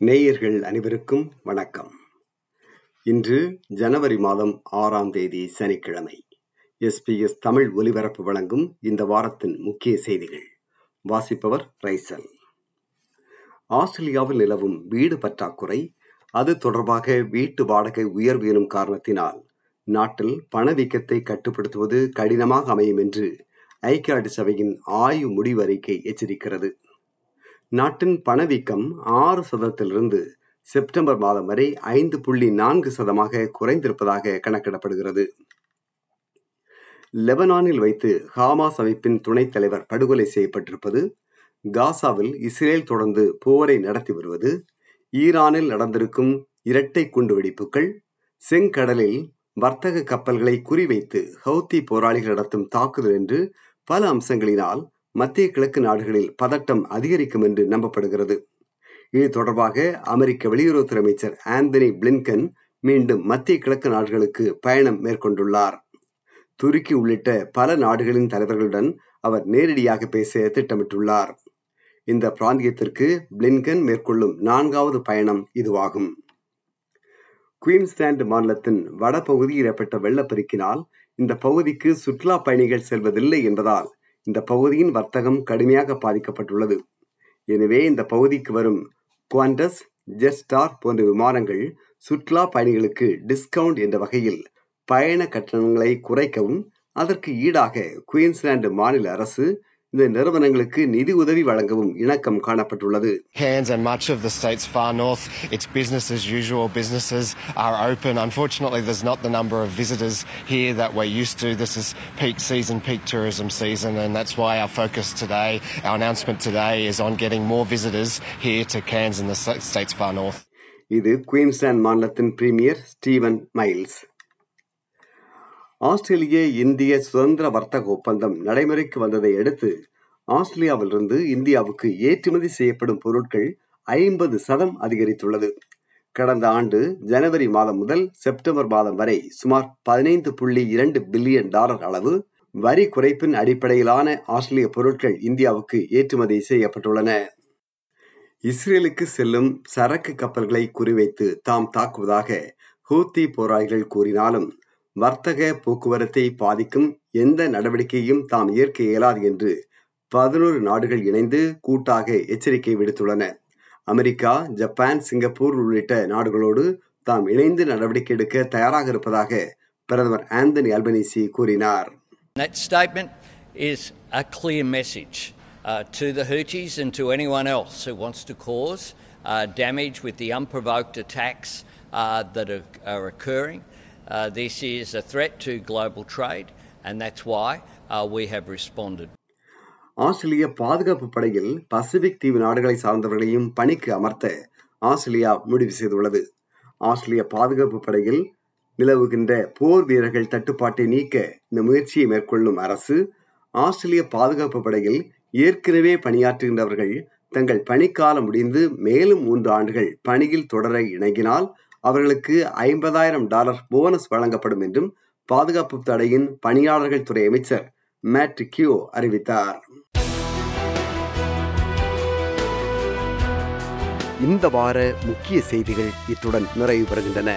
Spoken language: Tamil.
நேயர்கள் அனைவருக்கும் வணக்கம். இன்று ஜனவரி மாதம் ஆறாம் தேதி சனிக்கிழமை. எஸ்பிஎஸ் தமிழ் ஒலிபரப்பு வழங்கும் இந்த வாரத்தின் முக்கிய செய்திகள். வாசிப்பவர் ரைசல். ஆஸ்திரேலியாவில் நிலவும் வீடு பற்றாக்குறை அது தொடர்பாக வீட்டு வாடகை உயர்வு எனும் காரணத்தினால் நாட்டில் பணவீக்கத்தை கட்டுப்படுத்துவது கடினமாக அமையும் என்று ஐக்கிய நாடு சபையின் ஆய்வு முடிவறிக்கை எச்சரிக்கிறது. நாட்டின் பணவீக்கம் ஆறு சதத்திலிருந்து செப்டம்பர் மாதம் வரை ஐந்து புள்ளி நான்கு சதமாக குறைந்திருப்பதாக கணக்கிடப்படுகிறது. லெபனானில் வைத்து ஹாமாஸ் அமைப்பின் துணைத் தலைவர் படுகொலை செய்யப்பட்டிருப்பது காசாவில் இஸ்ரேல் தொடர்ந்து போரை நடத்தி வருவது ஈரானில் நடந்திருக்கும் இரட்டை குண்டுவெடிப்புகள் செங்கடலில் வர்த்தக கப்பல்களை குறிவைத்து ஹவுத்தி போராளிகள் நடத்தும் தாக்குதல் என்று பல அம்சங்களினால் மத்திய கிழக்கு நாடுகளில் பதட்டம் அதிகரிக்கும் என்று நம்பப்படுகிறது. இது தொடர்பாக அமெரிக்க வெளியுறவுத்துறை அமைச்சர் ஆந்தனி பிளின்கன் மீண்டும் மத்திய கிழக்கு நாடுகளுக்கு பயணம் மேற்கொண்டுள்ளார். துருக்கி உள்ளிட்ட பல நாடுகளின் தலைவர்களுடன் அவர் நேரடியாக பேச திட்டமிட்டுள்ளார். இந்த பிராந்தியத்திற்கு பிளின்கன் மேற்கொள்ளும் நான்காவது பயணம் இதுவாகும். குயின்ஸ்லாந்து மாநிலத்தின் வடபகுதியில் ஏற்பட்ட வெள்ளப்பெருக்கினால் இந்த பகுதிக்கு சுற்றுலா பயணிகள் செல்வதில்லை என்பதால் இந்த பகுதியின் வர்த்தகம் கடுமையாக பாதிக்கப்பட்டுள்ளது. எனவே இந்த பகுதிக்கு வரும் குவாண்டஸ் ஜெட்ஸ்டார் போன்ற விமானங்கள் சுற்றுலா பயணிகளுக்கு டிஸ்கவுண்ட் என்ற வகையில் பயண கட்டணங்களை குறைக்கவும் அதற்கு ஈடாக குயின்ஸ்லாந்து மாநில அரசு இந்த நிறுவனங்களுக்கு நிதி உதவி வழங்கவும் இணக்கம் காணப்பட்டுள்ளது Cairns and much of the state's far north, it's business as usual. Businesses are open. Unfortunately, there's not the number of visitors here that we're used to. This is peak season, peak tourism season, and that's why our focus today, our announcement today, is on getting more visitors here to Cairns and the state's far north. இது குயின்ஸ்லாந்து மாநிலத்தின் பிரீமியர் ஸ்டீவன் மைல்ஸ் ஆஸ்திரேலிய இந்திய சுதந்திர வர்த்தக ஒப்பந்தம் நடைமுறைக்கு வந்ததை அடுத்து ஆஸ்திரேலியாவிலிருந்து இந்தியாவுக்கு ஏற்றுமதி செய்யப்படும் பொருட்கள் ஐம்பது சதம் அதிகரித்துள்ளது. கடந்த ஆண்டு ஜனவரி மாதம் முதல் செப்டம்பர் மாதம் வரை சுமார் பதினைந்து புள்ளி இரண்டு பில்லியன் டாலர் அளவு வரி குறைப்பின் அடிப்படையிலான ஆஸ்திரேலிய பொருட்கள் இந்தியாவுக்கு ஏற்றுமதி செய்யப்பட்டுள்ளன. இஸ்ரேலுக்கு செல்லும் சரக்கு கப்பல்களை குறிவைத்து தாம் தாக்குவதாக ஹூத்தி போராளிகள் கூறினாலும் வர்த்தக போக்குவரத்தை பாதிக்கும் எந்த நடவடிக்கையும் தாம் ஏற்க இயலாது என்று பதினோரு நாடுகள் இணைந்து கூட்டாக எச்சரிக்கை விடுத்துள்ளன அமெரிக்கா ஜப்பான் சிங்கப்பூர் உள்ளிட்ட நாடுகளோடு தாம் இணைந்து நடவடிக்கை எடுக்க தயாராக இருப்பதாக பிரதமர் ஆந்தனி அல்பனிசி கூறினார் That statement is a clear message uh, to the Houthis and to anyone else who wants to cause uh, damage with the unprovoked attacks uh, that are, are occurring. Uh, this is a threat to global trade, and that's why uh, we have responded. ஆஸ்திரேலிய பாதுகாப்பு படையில் பசிபிக் தீவு நாடுகளை சார்ந்தவர்களையும் பணிக்கு அமர்த்த ஆஸ்திரேலியா முடிவு செய்துள்ளது ஆஸ்திரேலிய பாதுகாப்பு படையில் நிலவுகின்ற போர் வீரர்கள் தட்டுப்பாட்டை நீக்க இந்த முயற்சியை மேற்கொள்ளும் அரசு ஆஸ்திரேலிய பாதுகாப்பு படையில் ஏற்கனவே பணியாற்றுகின்றவர்கள் தங்கள் பணிக்காலம் முடிந்து மேலும் மூன்று ஆண்டுகள் பணியில் தொடர இணங்கினால் அவர்களுக்கு ஐம்பதாயிரம் டாலர் போனஸ் வழங்கப்படும் என்றும் பாதுகாப்பு தடையின் பணியாளர்கள் துறை அமைச்சர் மேட் கியோ அறிவித்தார். இந்த வார முக்கிய செய்திகள் இத்துடன் நிறைவு பெறுகின்றன